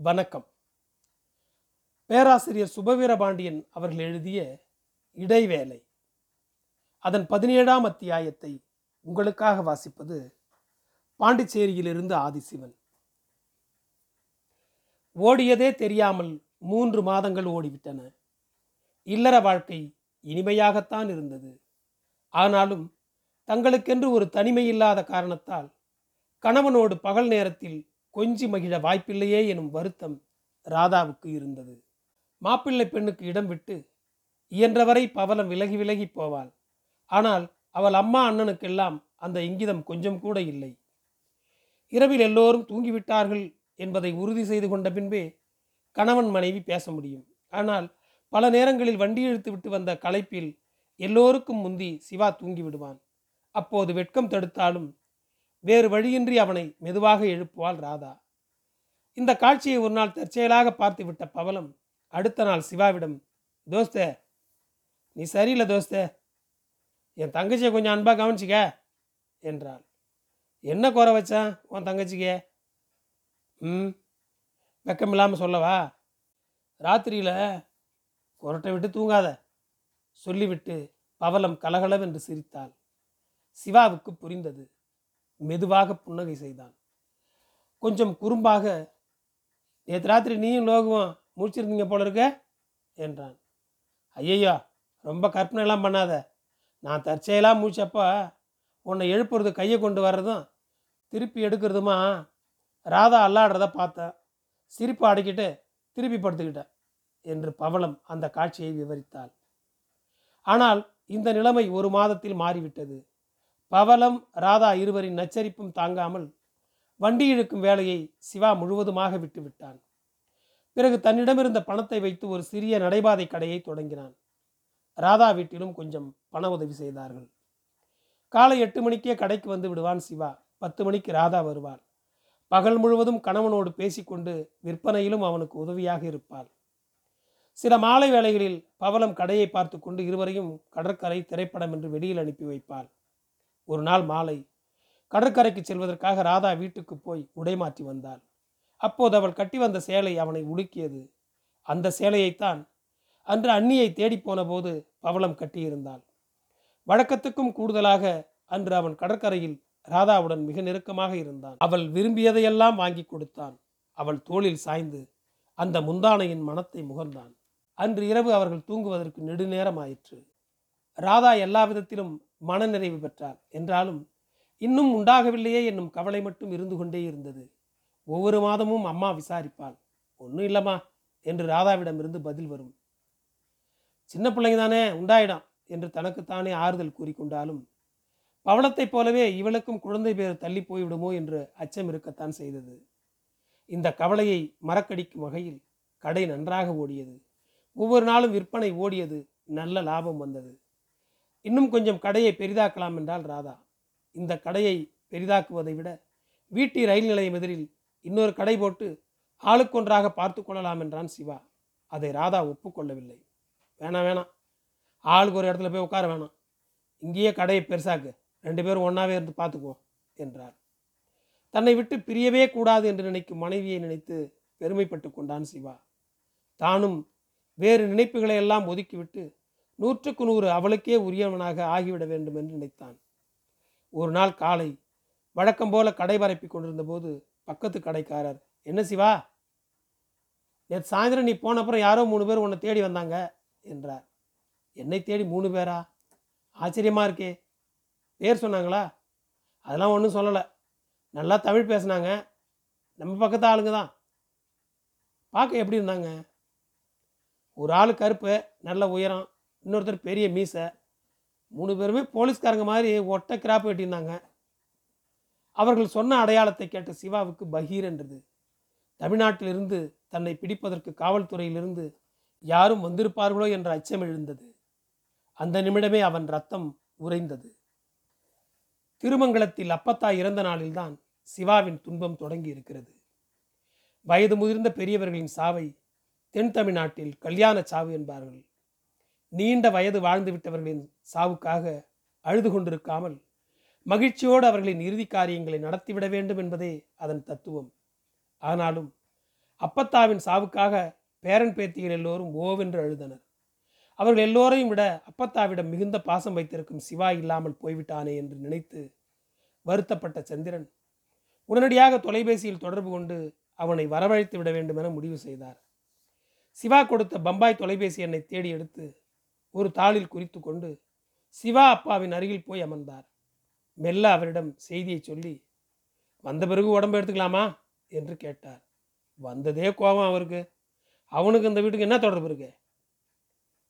வணக்கம். பேராசிரியர் சுபவீரபாண்டியன் அவர்கள் எழுதிய இடைவேளை. அதன் பதினேழாம் அத்தியாயத்தை உங்களுக்காக வாசிப்பது பாண்டிச்சேரியிலிருந்து ஆதிசிவன். ஓடியதே தெரியாமல் மூன்று மாதங்கள் ஓடிவிட்டன. இல்லற வாழ்க்கை இனிமையாகத்தான் இருந்தது. ஆனாலும் தங்களுக்கென்று ஒரு தனிமை இல்லாத காரணத்தால் கணவனோடு பகல் நேரத்தில் கொஞ்சி மகிழ வாய்ப்பில்லையே எனும் வருத்தம் ராதாவுக்கு இருந்தது. மாப்பிள்ளை பெண்ணுக்கு இடம் விட்டு இயன்றவரை பவலம் விலகி விலகி போவாள். ஆனால் அவள் அம்மா அண்ணனுக்கெல்லாம் அந்த இங்கிதம் கொஞ்சம் கூட இல்லை. இரவில் எல்லோரும் தூங்கிவிட்டார்கள் என்பதை உறுதி செய்து கொண்ட பின்பே கணவன் மனைவி பேச முடியும். ஆனால் பல நேரங்களில் வண்டி இழுத்து விட்டு வந்த களைப்பில் எல்லோருக்கும் முந்தி சிவா தூங்கி விடுவான் அப்போது வெட்கம் தடுத்தாலும் வேறு வழியின்றி அவனை மெதுவாக எழுப்புவாள் ராதா. இந்த காட்சியை ஒரு நாள் தற்செயலாக பார்த்து விட்ட பவலம் அடுத்த நாள் சிவாவிடம் தோஸ்தே நீ சரியில்லை தோஸ்தே. என் தங்கச்சியை கொஞ்சம் அன்பாக கவனிச்சிக்க என்றாள். என்ன குறை வச்சான் உன் தங்கச்சிக்கே? ம் வெக்கம் இல்லாமல் சொல்லவா? ராத்திரியில் குரட்டை விட்டு தூங்காத சொல்லிவிட்டு பவலம் கலகலவென்று சிரித்தாள். சிவாவுக்கு புரிந்தது. மெதுவாக புன்னகை செய்தான். கொஞ்சம் குறும்பாக நேற்று ராத்திரி நீயும் லோகுவும் முடிச்சிருந்தீங்க போல இருக்க? என்றான். ஐயையோ ரொம்ப கற்பனைலாம் பண்ணாத. நான் தற்செயலாக முடிச்சப்போ உன்னை எழுப்புறது கையை கொண்டு வர்றதும் திருப்பி எடுக்கிறதுமா? ராதா அல்லாடுறத பார்த்தேன் சிரிப்பு அடக்கிட்டு திருப்பி படுத்துக்கிட்டேன் என்று பவளம் அந்த காட்சியை விவரித்தாள். ஆனால் இந்த நிலைமை ஒரு மாதத்தில் மாறிவிட்டது. பவலம் ராதா இருவரின் நச்சரிப்பும் தாங்காமல் வண்டி இழுக்கும் வேலையை சிவா முழுவதுமாக விட்டு விட்டான் பிறகு தன்னிடமிருந்த பணத்தை வைத்து ஒரு சிறிய நடைபாதை கடையை தொடங்கினான். ராதா வீட்டிலும் கொஞ்சம் பண உதவி செய்தார்கள். காலை எட்டு மணிக்கே கடைக்கு வந்து விடுவான் சிவா. பத்து மணிக்கு ராதா வருவாள். பகல் முழுவதும் கணவனோடு பேசிக்கொண்டு விற்பனையிலும் அவனுக்கு உதவியாக இருப்பாள். சில மாலை வேளைகளில் பவலம் கடையை பார்த்து கொண்டு இருவரையும் கடற்கரை திரைப்படம் என்று வெளியில் அனுப்பி வைப்பாள். ஒரு நாள் மாலை கடற்கரைக்கு செல்வதற்காக ராதா வீட்டுக்கு போய் உடை மாற்றி வந்தாள். அப்போது அவள் கட்டி வந்த சேலை அவனை உலுக்கியது. அந்த சேலையைத்தான் அன்று அண்ணியை தேடிப்போன போது பவளம் கட்டியிருந்தாள். வழக்கத்துக்கும் கூடுதலாக அன்று அவன் கடற்கரையில் ராதாவுடன் மிக நெருக்கமாக இருந்தான். அவள் விரும்பியதையெல்லாம் வாங்கி கொடுத்தான். அவள் தோளில் சாய்ந்து அந்த முந்தானையின் மனத்தை முகர்ந்தான் அன்று இரவு அவர்கள் தூங்குவதற்கு நெடுநேரம் ஆயிற்று. ராதா எல்லா விதத்திலும் மனநிறைவு பெற்றாள். என்றாலும் இன்னும் உண்டாகவில்லையே என்னும் கவலை மட்டும் இருந்து கொண்டே இருந்தது. ஒவ்வொரு மாதமும் அம்மா விசாரிப்பாள். ஒன்றும் இல்லைம்மா என்று ராதாவிடமிருந்து பதில் வரும். சின்ன பிள்ளைங்க தானே உண்டாயிடும் என்று தனக்குத்தானே ஆறுதல் கூறிக்கொண்டாலும் பவளத்தைப் போலவே இவளுக்கும் குழந்தை பேர் தள்ளி போய்விடுமோ என்று அச்சம் இருக்கத்தான் செய்தது. இந்த கவலையை மறக்கடிக்கும் வகையில் கடை நன்றாக ஓடியது. ஒவ்வொரு நாளும் விற்பனை ஓடியது. நல்ல லாபம் வந்தது. இன்னும் கொஞ்சம் கடையை பெரிதாக்கலாம் என்றால் ராதா. இந்த கடையை பெரிதாக்குவதை விட வீட்டி ரயில் நிலையம் எதிரில் இன்னொரு கடை போட்டு ஆளுக்கொன்றாக பார்த்து கொள்ளலாம் என்றான் சிவா. அதை ராதா ஒப்புக்கொள்ளவில்லை. வேணாம் வேணாம். ஆளுக்கு ஒரு இடத்துல போய் உட்கார வேணாம். இங்கேயே கடையை பெருசாக்கு. ரெண்டு பேரும் ஒன்றாவே இருந்து பார்த்துக்குவோம் என்றார். தன்னை விட்டு பிரியவே கூடாது என்று நினைக்கும் மனைவியை நினைத்து பெருமைப்பட்டு கொண்டான் சிவா. தானும் வேறு நினைப்புகளை எல்லாம் ஒதுக்கிவிட்டு நூற்றுக்கு நூறு அவளுக்கே உரியவனாக ஆகிவிட வேண்டும் என்று நினைத்தான். ஒரு நாள் காலை வழக்கம் போல கடை பரப்பி கொண்டிருந்த போது பக்கத்து கடைக்காரர் என்ன சிவா? நேற்று சாயந்தரம் நீ போன அப்புறம் யாரோ மூணு பேர் உன்னை தேடி வந்தாங்க என்றார். என்னை தேடி மூணு பேரா? ஆச்சரியமா இருக்கே. பேர் சொன்னாங்களா? அதெல்லாம் ஒன்றும் சொல்லலை. நல்லா தமிழ் பேசுனாங்க. நம்ம பக்கத்து ஆளுங்க தான். பார்க்க எப்படி இருந்தாங்க? ஒரு ஆள் கருப்பு நல்ல உயரம் இன்னொருத்தர் பெரிய மீசை. மூணு பேருமே போலீஸ்காரங்க மாதிரி ஒட்டை கிராப் வெட்டியிருந்தாங்க அவர்கள் சொன்ன அடையாளத்தை கேட்ட சிவாவுக்கு பகீர் என்றது. தமிழ்நாட்டிலிருந்து தன்னை பிடிப்பதற்கு காவல்துறையிலிருந்து யாரும் வந்திருப்பார்களோ என்ற அச்சம் எழுந்தது. அந்த நிமிடமே அவன் ரத்தம் உறைந்தது. திருமங்கலத்தில் அப்பத்தா இறந்த நாளில்தான் சிவாவின் துன்பம் தொடங்கி இருக்கிறது. வயது முதிர்ந்த பெரியவர்களின் சாவை தென் தமிழ்நாட்டில் கல்யாண சாவு என்பார்கள். நீண்ட வயது வாழ்ந்து விட்டவர்களின் சாவுக்காக அழுது கொண்டிருக்காமல் மகிழ்ச்சியோடு அவர்களின் இறுதி காரியங்களை நடத்திவிட வேண்டும் என்பதே அதன் தத்துவம். ஆனாலும் அப்பத்தாவின் சாவுக்காக பேரன் பேத்திகள் எல்லோரும் ஓவென்று அழுதனர். அவர்கள் எல்லோரையும் விட அப்பத்தாவிடம் மிகுந்த பாசம் வைத்திருக்கும் சிவா இல்லாமல் போய்விட்டானே என்று நினைத்து வருத்தப்பட்ட சந்திரன் உடனடியாக தொலைபேசியில் தொடர்பு கொண்டு அவனை வரவழைத்து விட வேண்டும் என முடிவு செய்தார். சிவா கொடுத்த பம்பாய் தொலைபேசி எண்ணை தேடி எடுத்து ஒரு தாளில் குறித்து கொண்டு சிவா அப்பாவின் அருகில் போய் அமர்ந்தார். மெல்ல அவரிடம் செய்தியை சொல்லி வந்த பிறகு உடம்பு எடுத்துக்கலாமா? என்று கேட்டார். வந்ததே கோபம் அவருக்கு. அவனுக்கு இந்த வீட்டுக்கு என்ன தொடர்பு இருக்கு?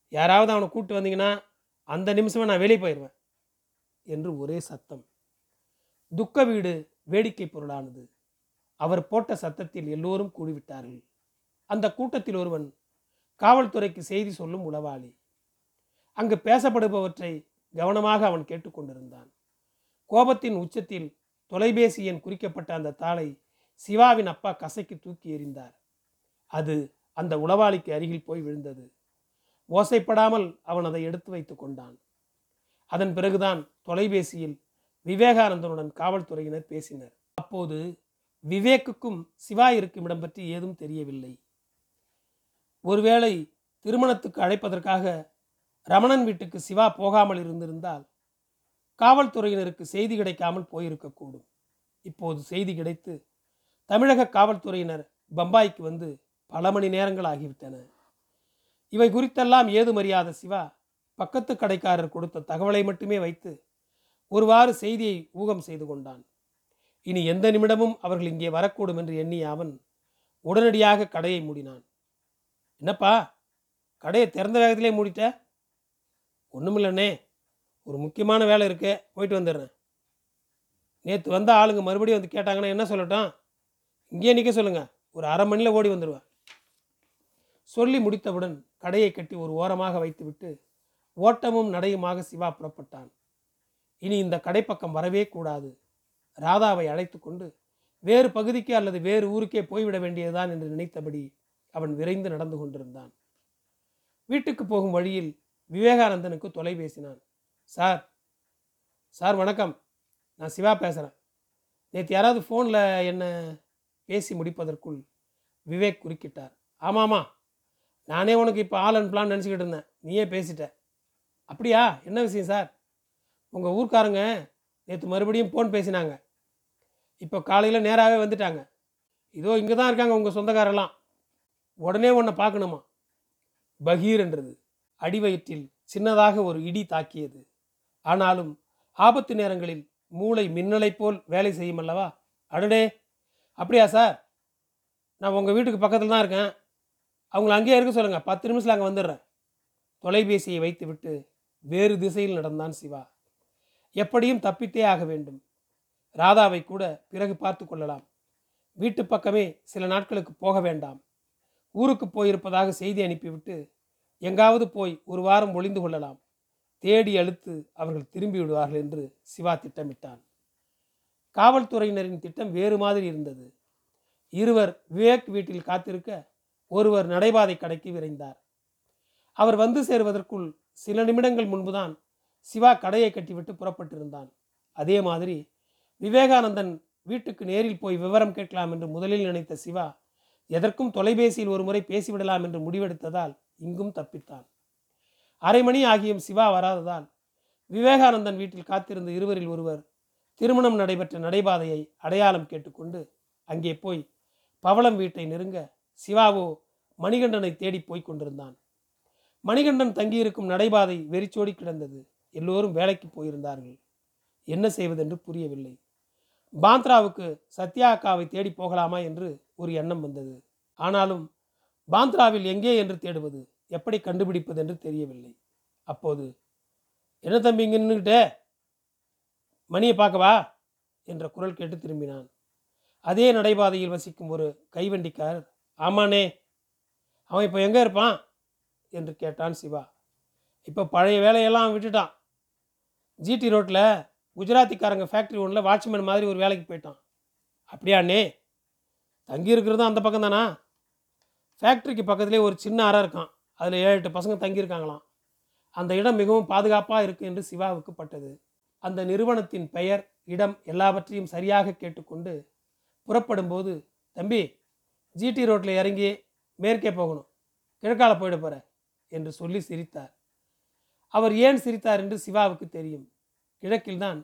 யாராவது அவனை கூப்பிட்டு வந்தீங்கன்னா அந்த நிமிஷமே நான் வெளியே போயிடுவேன். என்று ஒரே சத்தம். துக்க வீடு வேடிக்கை பொருளானது. அவர் போட்ட சத்தத்தில் எல்லோரும் கூடிவிட்டார்கள். அந்த கூட்டத்தில் ஒருவன் காவல்துறைக்கு செய்தி சொல்லும் உளவாளி. அங்கு பேசப்படுபவற்றை கவனமாக அவன் கேட்டுக்கொண்டிருந்தான். கோபத்தின் உச்சத்தில் தொலைபேசி எண் குறிக்கப்பட்ட அந்த தாளை சிவாவின் அப்பா கசைக்கு தூக்கி எறிந்தார். அது அந்த உளவாளிக்கு அருகில் போய் விழுந்தது. ஓசைப்படாமல் அவன் அதை எடுத்து வைத்துக் கொண்டான். அதன் பிறகுதான் தொலைபேசியில் விவேகானந்தனுடன் காவல்துறையினர் பேசினர். அப்போது விவேக்குக்கும் சிவா இருக்கும் இடம் பற்றி ஏதும் தெரியவில்லை. ஒருவேளை திருமணத்துக்கு அழைப்பதற்காக ரமணன் வீட்டுக்கு சிவா போகாமல் இருந்திருந்தால் காவல்துறையினருக்கு செய்தி கிடைக்காமல் போயிருக்கக்கூடும். இப்போது செய்தி கிடைத்து தமிழக காவல்துறையினர் பம்பாய்க்கு வந்து பல மணி நேரங்கள் ஆகிவிட்டன. இவை குறித்தெல்லாம் ஏதுமறியாத சிவா பக்கத்து கடைக்காரர் கொடுத்த தகவலை மட்டுமே வைத்து ஒருவாறு செய்தியை ஊகம் செய்து கொண்டான். இனி எந்த நிமிடமும் அவர்கள் இங்கே வரக்கூடும் என்று எண்ணிய அவன் உடனடியாக கடையை மூடினான். என்னப்பா கடையை திறந்த வேகத்திலே மூடிட்ட? ஒன்றுமில்லண்ணே ஒரு முக்கியமான வேலை இருக்கு போயிட்டு வந்துடுறேன். நேற்று வந்த ஆளுங்க மறுபடியும் வந்து கேட்டாங்கன்னா என்ன சொல்லட்டும்? இங்கேயே நிற்க சொல்லுங்கள் ஒரு அரை மணியில் ஓடி வந்துடுவேன் சொல்லி முடித்தவுடன் கடையை கட்டி ஒரு ஓரமாக வைத்துவிட்டு ஓட்டமும் நடையுமாக சிவா புறப்பட்டான். இனி இந்த கடைப்பக்கம் வரவே கூடாது. ராதாவை அழைத்து கொண்டு வேறு பகுதிக்கு அல்லது வேறு ஊருக்கே போய்விட வேண்டியதுதான் என்று நினைத்தபடி அவன் விரைந்து நடந்து கொண்டிருந்தான். வீட்டுக்கு போகும் வழியில் விவேகானந்தனுக்கு தொலைபேசினான் சார் சார் வணக்கம். நான் சிவா பேசுகிறேன் நேற்று யாராவது ஃபோனில் என்னை பேசி முடிப்பதற்குள் விவேக் குறுக்கிட்டார். ஆமாம்மா நானே உனக்கு இப்போ ஆல் அண்ட் பிளான் நினச்சிக்கிட்டு இருந்தேன். நீயே பேசிட்ட. அப்படியா? என்ன விஷயம் சார்? உங்கள் ஊர்க்காரங்க நேற்று மறுபடியும் ஃபோன் பேசினாங்க. இப்போ காலையில் நேராகவே வந்துட்டாங்க. இதோ இங்கே தான் இருக்காங்க உங்கள் சொந்தக்காரெல்லாம். உடனே உன்னை பார்க்கணுமா? பகீர் என்றது. அடிவயிற்றில் சின்னதாக ஒரு இடி தாக்கியது. ஆனாலும் ஆபத்து நேரங்களில் மூளை மின்னலைப் போல் வேலை செய்யும் அல்லவா? அடடே! அப்படியா சார்? நான் உங்கள் வீட்டுக்கு பக்கத்தில் தான் இருக்கேன். அவங்கள அங்கேயே இருக்க சொல்லுங்கள் பத்து நிமிஷத்தில் அங்கே வந்துடுறேன். தொலைபேசியை வைத்துவிட்டு வேறு திசையில் நடந்தான் சிவா. எப்படியும் தப்பித்தே ஆக வேண்டும். ராதாவை கூட பிறகு பார்த்து கொள்ளலாம். வீட்டு பக்கமே சில நாட்களுக்கு போக வேண்டாம். ஊருக்கு போயிருப்பதாக செய்தி அனுப்பிவிட்டு எங்காவது போய் ஒரு வாரம் ஒளிந்து கொள்ளலாம். தேடி அழுத்து அவர்கள் திரும்பி விடுவார்கள் என்று சிவா திட்டமிட்டான். காவல்துறையினரின் திட்டம் வேறு மாதிரி இருந்தது. இருவர் விவேக் வீட்டில் காத்திருக்க ஒருவர் நடைபாதை கடைக்கு விரைந்தார். அவர் வந்து சேருவதற்குள் சில நிமிடங்கள் முன்புதான் சிவா கடையை கட்டிவிட்டு புறப்பட்டிருந்தான். அதே மாதிரி விவேகானந்தன் வீட்டுக்கு நேரில் போய் விவரம் கேட்கலாம் என்று முதலில் நினைத்த சிவா எதற்கும் தொலைபேசியில் ஒரு முறை பேசிவிடலாம் என்று முடிவெடுத்ததால் இங்கும் தப்பித்தான். அரை மணி ஆகியும் சிவா வராததால் விவேகானந்தன் வீட்டில் காத்திருந்த இருவரில் ஒருவர் திருமணம் நடைபெற்ற நடைபாதையை அடையாளம் கேட்டுக்கொண்டு அங்கே போய் பவளம் வீட்டை நெருங்க சிவாவோ மணிகண்டனை தேடி போய்க் கொண்டிருந்தான். மணிகண்டன் தங்கியிருக்கும் நடைபாதை வெறிச்சோடி கிடந்தது. எல்லோரும் வேலைக்கு போயிருந்தார்கள். என்ன செய்வதென்று புரியவில்லை. பாந்த்ராவுக்கு சத்யா அக்காவை தேடி போகலாமா என்று ஒரு எண்ணம் வந்தது. ஆனாலும் பாந்த்ராவில் எங்கே என்று தேடுவது எப்படி கண்டுபிடிப்பது என்று தெரியவில்லை. அப்போது என்ன தம்பி இங்கே நின்றுக்கிட்டே மணியை பார்க்கவா என்ற குரல் கேட்டு திரும்பினான். அதே நடைபாதையில் வசிக்கும் ஒரு கைவண்டிக்காரர் ஆமாண்ணே அவன் இப்போ எங்கே இருப்பான்? என்று கேட்டான் சிவா. இப்போ பழைய வேலையெல்லாம் விட்டுட்டான். ஜிடி ரோட்டில் குஜராத்திக்காரங்க ஃபேக்ட்ரி ஒன்றில் வாட்ச்மேன் மாதிரி ஒரு வேலைக்கு போயிட்டான். அப்படியாண்ணே தங்கி இருக்கிறதும் அந்த பக்கம் தானா ஃபேக்ட்ரிக்கு பக்கத்துலேயே ஒரு சின்ன அறை இருக்கான் அதில் ஏழு எட்டு பசங்க தங்கியிருக்காங்களாம். அந்த இடம் மிகவும் பாதுகாப்பாக இருக்கு என்று சிவாவுக்கு பட்டது. அந்த நிறுவனத்தின் பெயர் இடம் எல்லாவற்றையும் சரியாக கேட்டுக்கொண்டு புறப்படும்போது தம்பி ஜிடி ரோட்டில் இறங்கி மேற்கே போகணும். கிழக்கால போயிட போகிற என்று சொல்லி சிரித்தார். அவர் ஏன் சிரித்தார் என்று சிவாவுக்கு தெரியும். கிழக்கில்தான்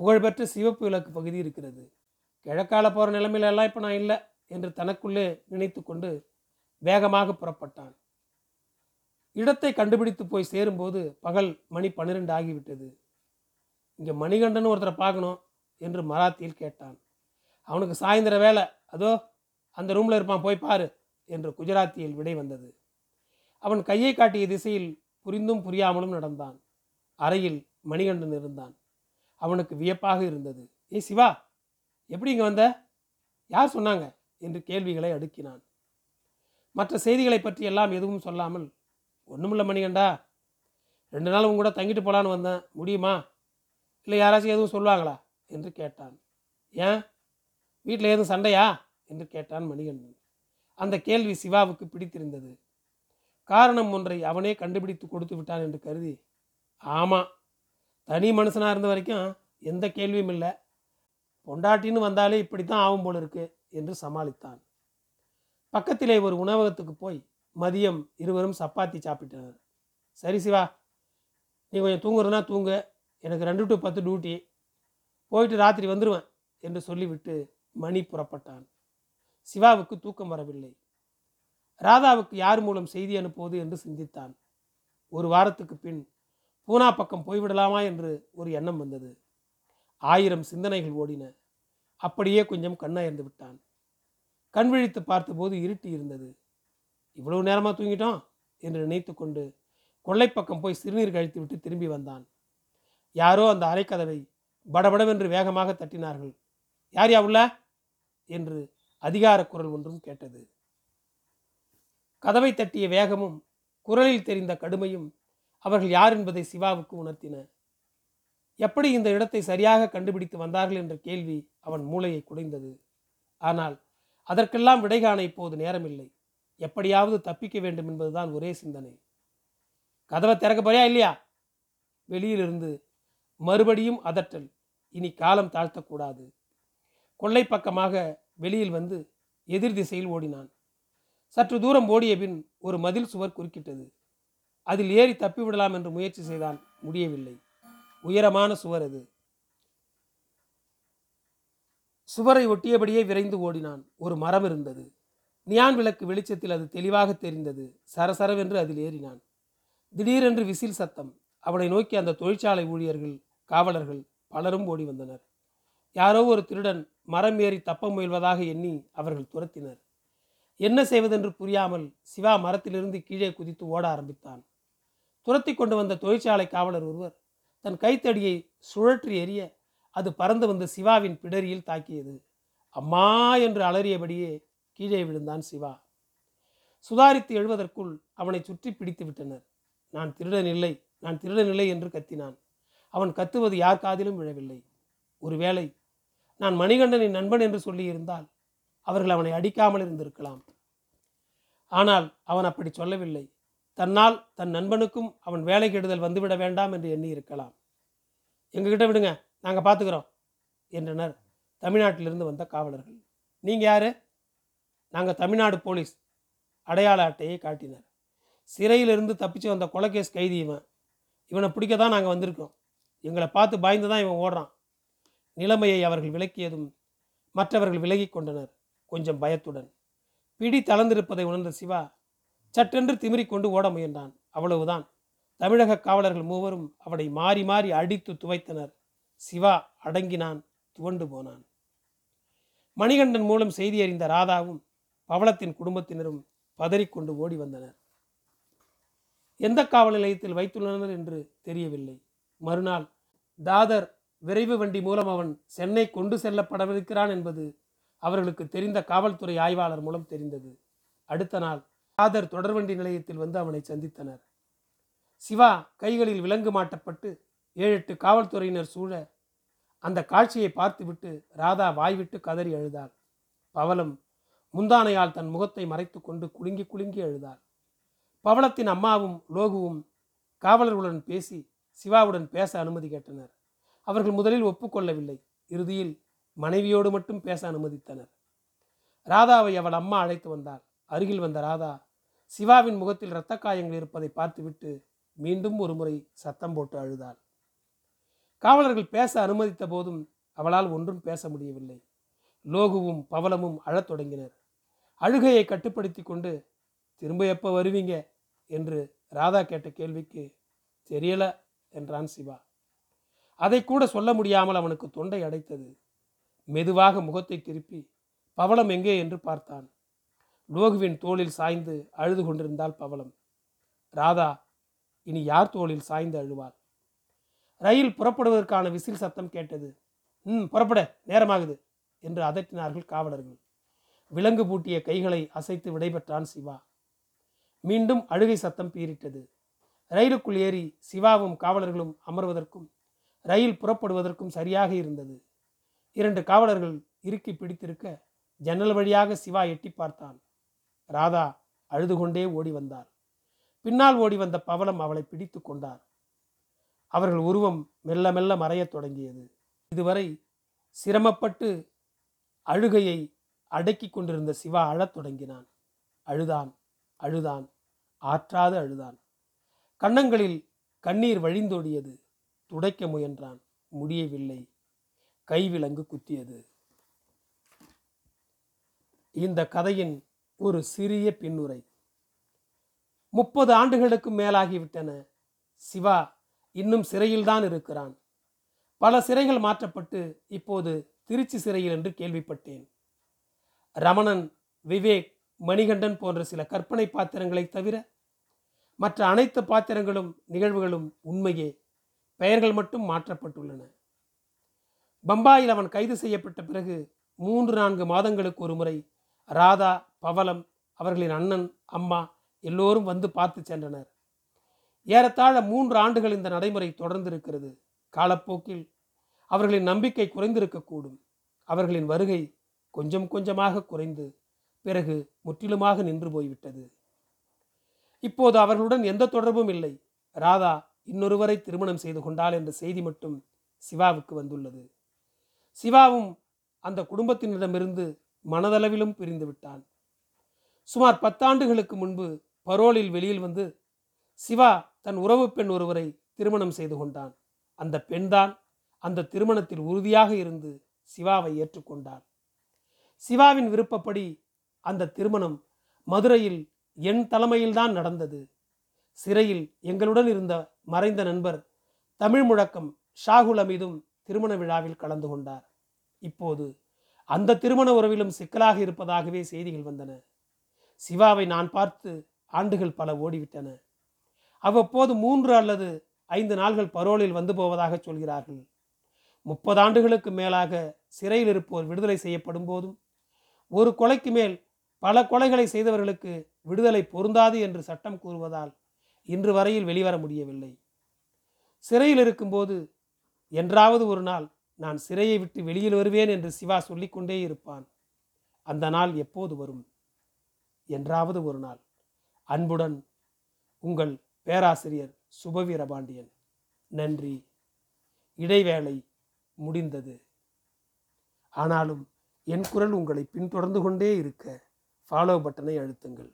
புகழ்பெற்ற சிவப்பு விளக்கு பகுதி இருக்கிறது. கிழக்கால போகிற நிலைமையிலெல்லாம் இப்போ நான் இல்லை என்று தனக்குள்ளே நினைத்து கொண்டு வேகமாக புறப்பட்டான். இடத்தை கண்டுபிடித்து போய் சேரும்போது பகல் மணி பன்னிரெண்டு ஆகிவிட்டது. இங்கே மணிகண்டன் ஒருத்தரை பார்க்கணும் என்று மராத்தியில் கேட்டான். அவனுக்கு சாயந்தர வேலை. அதோ அந்த ரூமில் இருப்பான் போய் பாரு என்று குஜராத்தியில் விடை வந்தது. அவன் கையை காட்டிய திசையில் புரிந்தும் புரியாமலும் நடந்தான். அறையில் மணிகண்டன் இருந்தான். அவனுக்கு வியப்பாக இருந்தது. ஏய் சிவா எப்படி இங்கே வந்த? யார் சொன்னாங்க? என்று கேள்விகளை அடுக்கினான். மற்ற செய்திகளை பற்றி எல்லாம் எதுவும் சொல்லாமல் ஒன்றுமில்ல மணிகண்டா ரெண்டு நாள் உங்க கூட தங்கிட்டு போகலான்னு வந்தேன். முடியுமா? இல்லை யாராச்சும் எதுவும் சொல்லுவாங்களா? என்று கேட்டான். ஏன்? வீட்டில் எதுவும் சண்டையா? என்று கேட்டான் மணிகண்டன். அந்த கேள்வி சிவாவுக்கு பிடித்திருந்தது. காரணம் ஒன்றை அவனே கண்டுபிடித்து கொடுத்து விட்டான் என்று கருதி ஆமாம் தனி மனுஷனாக இருந்த வரைக்கும் எந்த கேள்வியும் இல்லை. பொண்டாட்டின்னு வந்தாலே இப்படி தான் ஆகும் போல இருக்கு என்று சமாளித்தான். பக்கத்திலே ஒரு உணவகத்துக்கு போய் மதியம் இருவரும் சப்பாத்தி சாப்பிட்டனர். சரி சிவா நீ கொஞ்சம் தூங்குறதுனா தூங்கு. எனக்கு ரெண்டு டு பத்து டியூட்டி போயிட்டு ராத்திரி வந்துடுவேன் என்று சொல்லிவிட்டு மணி புறப்பட்டான். சிவாவுக்கு தூக்கம் வரவில்லை. ராதாவுக்கு யார் மூலம் செய்தி அனுப்புவது என்று சிந்தித்தான். ஒரு வாரத்துக்கு பின் பூனா பக்கம் போய்விடலாமா என்று ஒரு எண்ணம் வந்தது. ஆயிரம் சிந்தனைகள் ஓடின. அப்படியே கொஞ்சம் கண்ணயர்ந்து விட்டான். கண் விழித்து பார்த்தபோது இருட்டி இருந்தது. இவ்வளவு நேரமாக தூங்கிட்டோம்? என்று நினைத்து கொண்டு கொள்ளைப்பக்கம் போய் சிறுநீர் கழித்து விட்டு திரும்பி வந்தான். யாரோ அந்த அரைக்கதவை படபடவென்று வேகமாக தட்டினார்கள். யார் யா உள்ள? என்று அதிகார குரல் ஒன்றும் கேட்டது. கதவை தட்டிய வேகமும் குரலில் தெரிந்த கடுமையும் அவர்கள் யார் என்பதை சிவாவுக்கு உணர்த்தின. எப்படி இந்த இடத்தை சரியாக கண்டுபிடித்து வந்தார்கள்? என்ற கேள்வி அவன் மூளையை குடைந்தது. ஆனால் அதற்கெல்லாம் விடைகாண இப்போது நேரமில்லை. எப்படியாவது தப்பிக்க வேண்டும் என்பதுதான் ஒரே சிந்தனை. கதவை திறக்க போறியா இல்லையா? வெளியிலிருந்து மறுபடியும் அதட்டல். இனி காலம் தாழ்த்தக்கூடாது. கொள்ளை பக்கமாக வெளியில் வந்து எதிர் திசையில் ஓடினான். சற்று தூரம் ஓடிய பின் ஒரு மதில் சுவர் குறுக்கிட்டது. அதில் ஏறி தப்பிவிடலாம் என்று முயற்சி செய்தான். முடியவில்லை. உயரமான சுவர் அது. சுவரை ஒட்டியபடியே விரைந்து ஓடினான். ஒரு மரம் இருந்தது. நியான் விளக்கு வெளிச்சத்தில் அது தெளிவாக தெரிந்தது. சரசரவென்று அதில் ஏறினான். திடீரென்று விசில் சத்தம். அவனை நோக்கி அந்த தொழிற்சாலை ஊழியர்கள் காவலர்கள் பலரும் ஓடி வந்தனர். யாரோ ஒரு திருடன் மரம் ஏறி தப்ப முயல்வதாக எண்ணி அவர்கள் துரத்தினர். என்ன செய்வதென்று புரியாமல் சிவா மரத்திலிருந்து கீழே குதித்து ஓட ஆரம்பித்தான். துரத்தி கொண்டு வந்த தொழிற்சாலை காவலர் ஒருவர் தன் கைத்தடியை சுழற்றி எறிய அது பறந்து வந்து சிவாவின் பிடரியில் தாக்கியது. அம்மா என்று அலறியபடியே கீழே விழுந்தான் சிவா. சுதாரித்து எழுவதற்குள் அவனை சுற்றி பிடித்து விட்டனர். நான் திருடன் இல்லை நான் திருடன் இல்லை என்று கத்தினான். அவன் கத்துவது யார் காதிலும் விழவில்லை. ஒருவேளை நான் மணிகண்டனின் நண்பன் என்று சொல்லியிருந்தால் அவர்கள் அவனை அடிக்காமல் இருந்திருக்கலாம். ஆனால் அவன் அப்படி சொல்லவில்லை. தன்னால் தன் நண்பனுக்கும் அவன் வேலை கெடுதல் வந்துவிட வேண்டாம் என்று எண்ணி இருக்கலாம் எங்ககிட்ட விடுங்க. நாங்கள் பார்த்துக்கிறோம் என்றனர். தமிழ்நாட்டிலிருந்து வந்த காவலர்கள். நீங்கள் யார்? நாங்கள் தமிழ்நாடு போலீஸ். அடையாள அட்டையை காட்டினர். சிறையிலிருந்து தப்பிச்சு வந்த கொலைகேஸ் கைதி இவன். இவனை பிடிக்க தான் நாங்கள் வந்திருக்கோம். எங்களை பார்த்து பயந்து தான் இவன் ஓடுறான். நிலைமையை அவர்கள் விளக்கியதும் மற்றவர்கள் விலகிக் கொண்டனர் கொஞ்சம் பயத்துடன். பிடி தளர்ந்திருப்பதை உணர்ந்த சிவா சட்டென்று திமிரிக்கொண்டு ஓட முயன்றான். அவ்வளவுதான். தமிழக காவலர்கள் மூவரும் அவனை மாறி மாறி அடித்து துவைத்தனர். சிவா அடங்கினான் துவண்டு போனான். மணிகண்டன் மூலம் செய்தி அறிந்த ராதாவும் பவளத்தின் குடும்பத்தினரும் பதறிக்கொண்டு ஓடி வந்தனர். எந்த காவல் நிலையத்தில் வைத்துள்ளனர் என்று தெரியவில்லை. மறுநாள் தாதர் விரைவு வண்டி மூலம் அவன் சென்னை கொண்டு செல்லப்படவிருக்கிறான் என்பது அவர்களுக்கு தெரிந்த காவல்துறை ஆய்வாளர் மூலம் தெரிந்தது. அடுத்த நாள் தாதர் தொடர்வண்டி நிலையத்தில் வந்து அவனை சந்தித்தனர். சிவா கைகளில் விலங்கு மாட்டப்பட்டு ஏழு எட்டு காவல்துறையினர் சூழ அந்த காட்சியை பார்த்துவிட்டு ராதா வாய்விட்டு கதறி அழுதாள். பவளம் முந்தானையால் தன் முகத்தை மறைத்து கொண்டு குலுங்கி குலுங்கி அழுதாள். பவளத்தின் அம்மாவும் லோகுவும் காவலர்களுடன் பேசி சிவாவுடன் பேச அனுமதி கேட்டனர். அவர்கள் முதலில் ஒப்புக்கொள்ளவில்லை. இறுதியில் மனைவியோடு மட்டும் பேச அனுமதித்தனர். ராதாவை அவள் அம்மா அழைத்து வந்தாள். அருகில் வந்த ராதா சிவாவின் முகத்தில் இரத்த காயங்கள் இருப்பதை பார்த்துவிட்டு மீண்டும் ஒரு முறை சத்தம் போட்டு அழுதாள். காவலர்கள் பேச அனுமதித்த போதும் அவளால் ஒன்றும் பேச முடியவில்லை. லோகுவும் பவளமும் அழத் தொடங்கினர். அழுகையை கட்டுப்படுத்தி கொண்டு திரும்ப எப்போ வருவீங்க? என்று ராதா கேட்ட கேள்விக்கு தெரியல என்றான் சிவா. அதை கூட சொல்ல முடியாமல் அவனுக்கு தொண்டை அடைத்தது. மெதுவாக முகத்தை திருப்பி பவளம் எங்கே? என்று பார்த்தான். லோகுவின் தோளில் சாய்ந்து அழுது கொண்டிருந்தாள் பவளம். ராதா இனி யார் தோளில் சாய்ந்து அழுவாள்? ரயில் புறப்படுவதற்கான விசில் சத்தம் கேட்டது. ம் புறப்பட நேரமாகுது என்று அதட்டினார்கள் காவலர்கள். விலங்கு பூட்டிய கைகளை அசைத்து விடைபெற்றான் சிவா. மீண்டும் அழுகை சத்தம் பீரிட்டது ரயிலுக்குள் ஏறி சிவாவும் காவலர்களும் அமர்வதற்கும் ரயில் புறப்படுவதற்கும் சரியாக இருந்தது. இரண்டு காவலர்கள் இறுக்கி பிடித்திருக்க ஜன்னல் வழியாக சிவா எட்டி பார்த்தான். ராதா அழுது கொண்டே ஓடி வந்தார் பின்னால் ஓடி வந்த பவளம் அவளை பிடித்து கொண்டார். அவர்கள் உருவம் மெல்ல மெல்ல மறையத் தொடங்கியது. இதுவரை சிரமப்பட்டு அழுகையை அடக்கி கொண்டிருந்த சிவா அழத் தொடங்கினான். அழுதான் அழுதான் ஆற்றாது அழுதான். கன்னங்களில் கண்ணீர் வழிந்தோடியது. துடைக்க முயன்றான் முடியவில்லை. கைவிலங்கு குத்தியது. இந்த கதையின் ஒரு சிறிய பின்னுரை. முப்பது ஆண்டுகளுக்கு மேலாகிவிட்டன சிவா இன்னும் சிறையில்தான் இருக்கிறான். பல சிறைகள் மாற்றப்பட்டு இப்போது திருச்சி சிறையில் என்று கேள்விப்பட்டேன். ரமணன் விவேக் மணிகண்டன் போன்ற சில கற்பனை பாத்திரங்களை தவிர மற்ற அனைத்து பாத்திரங்களும் நிகழ்வுகளும் உண்மையே. பெயர்கள் மட்டும் மாற்றப்பட்டுள்ளன. பம்பாயில் அவன் கைது செய்யப்பட்ட பிறகு மூன்று நான்கு மாதங்களுக்கு ஒரு முறை ராதா பவலம் அவர்களின் அண்ணன் அம்மா எல்லோரும் வந்து பார்த்து சென்றனர். ஏறத்தாழ மூன்று ஆண்டுகள் இந்த நடைமுறை தொடர்ந்திருக்கிறது. காலப்போக்கில் அவர்களின் நம்பிக்கை குறைந்திருக்கக்கூடும். அவர்களின் வருகை கொஞ்சம் கொஞ்சமாக குறைந்து பிறகு முற்றிலுமாக நின்று போய்விட்டது. இப்போது அவர்களுடன் எந்த தொடர்பும் இல்லை. ராதா இன்னொருவரை திருமணம் செய்து கொண்டாள் என்ற செய்தி மட்டும் சிவாவுக்கு வந்துள்ளது. சிவாவும் அந்த குடும்பத்தினரிடமிருந்து மனதளவிலும் பிரிந்து விட்டான். சுமார் பத்தாண்டுகளுக்கு முன்பு பரோலில் வெளியில் வந்து சிவா தன் உறவு பெண் ஒருவரை திருமணம் செய்து கொண்டான். அந்த பெண்தான் அந்த திருமணத்தில் உறுதியாக இருந்து சிவாவை ஏற்றுக்கொண்டார். சிவாவின் விருப்பப்படி அந்த திருமணம் மதுரையில் என் தலைமையில்தான் நடந்தது. சிறையில் எங்களுடன் இருந்த மறைந்த நண்பர் தமிழ் முழக்கம் ஷாகுல் அமீதும் திருமண விழாவில் கலந்து கொண்டார். இப்போது அந்த திருமண உறவிலும் சிக்கலாக இருப்பதாகவே செய்திகள் வந்தன. சிவாவை நான் பார்த்து ஆண்டுகள் பல ஓடிவிட்டன. அவ்வப்போது மூன்று அல்லது ஐந்து நாள்கள் பரோலில் வந்து போவதாக சொல்கிறார்கள். முப்பது ஆண்டுகளுக்கு மேலாக சிறையில் இருப்போர் விடுதலை செய்யப்படும் போதும் ஒரு கொலைக்கு மேல் பல கொலைகளை செய்தவர்களுக்கு விடுதலை பொருந்தாது என்று சட்டம் கூறுவதால் இன்று வரையில் வெளிவர முடியவில்லை. சிறையில் இருக்கும்போது என்றாவது ஒரு நாள் நான் சிறையை விட்டு வெளியில் வருவேன் என்று சிவா சொல்லிக்கொண்டே இருப்பான். அந்த நாள் எப்போது வரும்? என்றாவது ஒரு நாள். அன்புடன் உங்கள் பேராசிரியர் சுபவீரபாண்டியன் நன்றி. இடைவேளை முடிந்தது. ஆனாலும் என் குரல் உங்களை பின்தொடர்ந்து கொண்டே இருக்க ஃபாலோ பட்டனை அழுத்துங்கள்.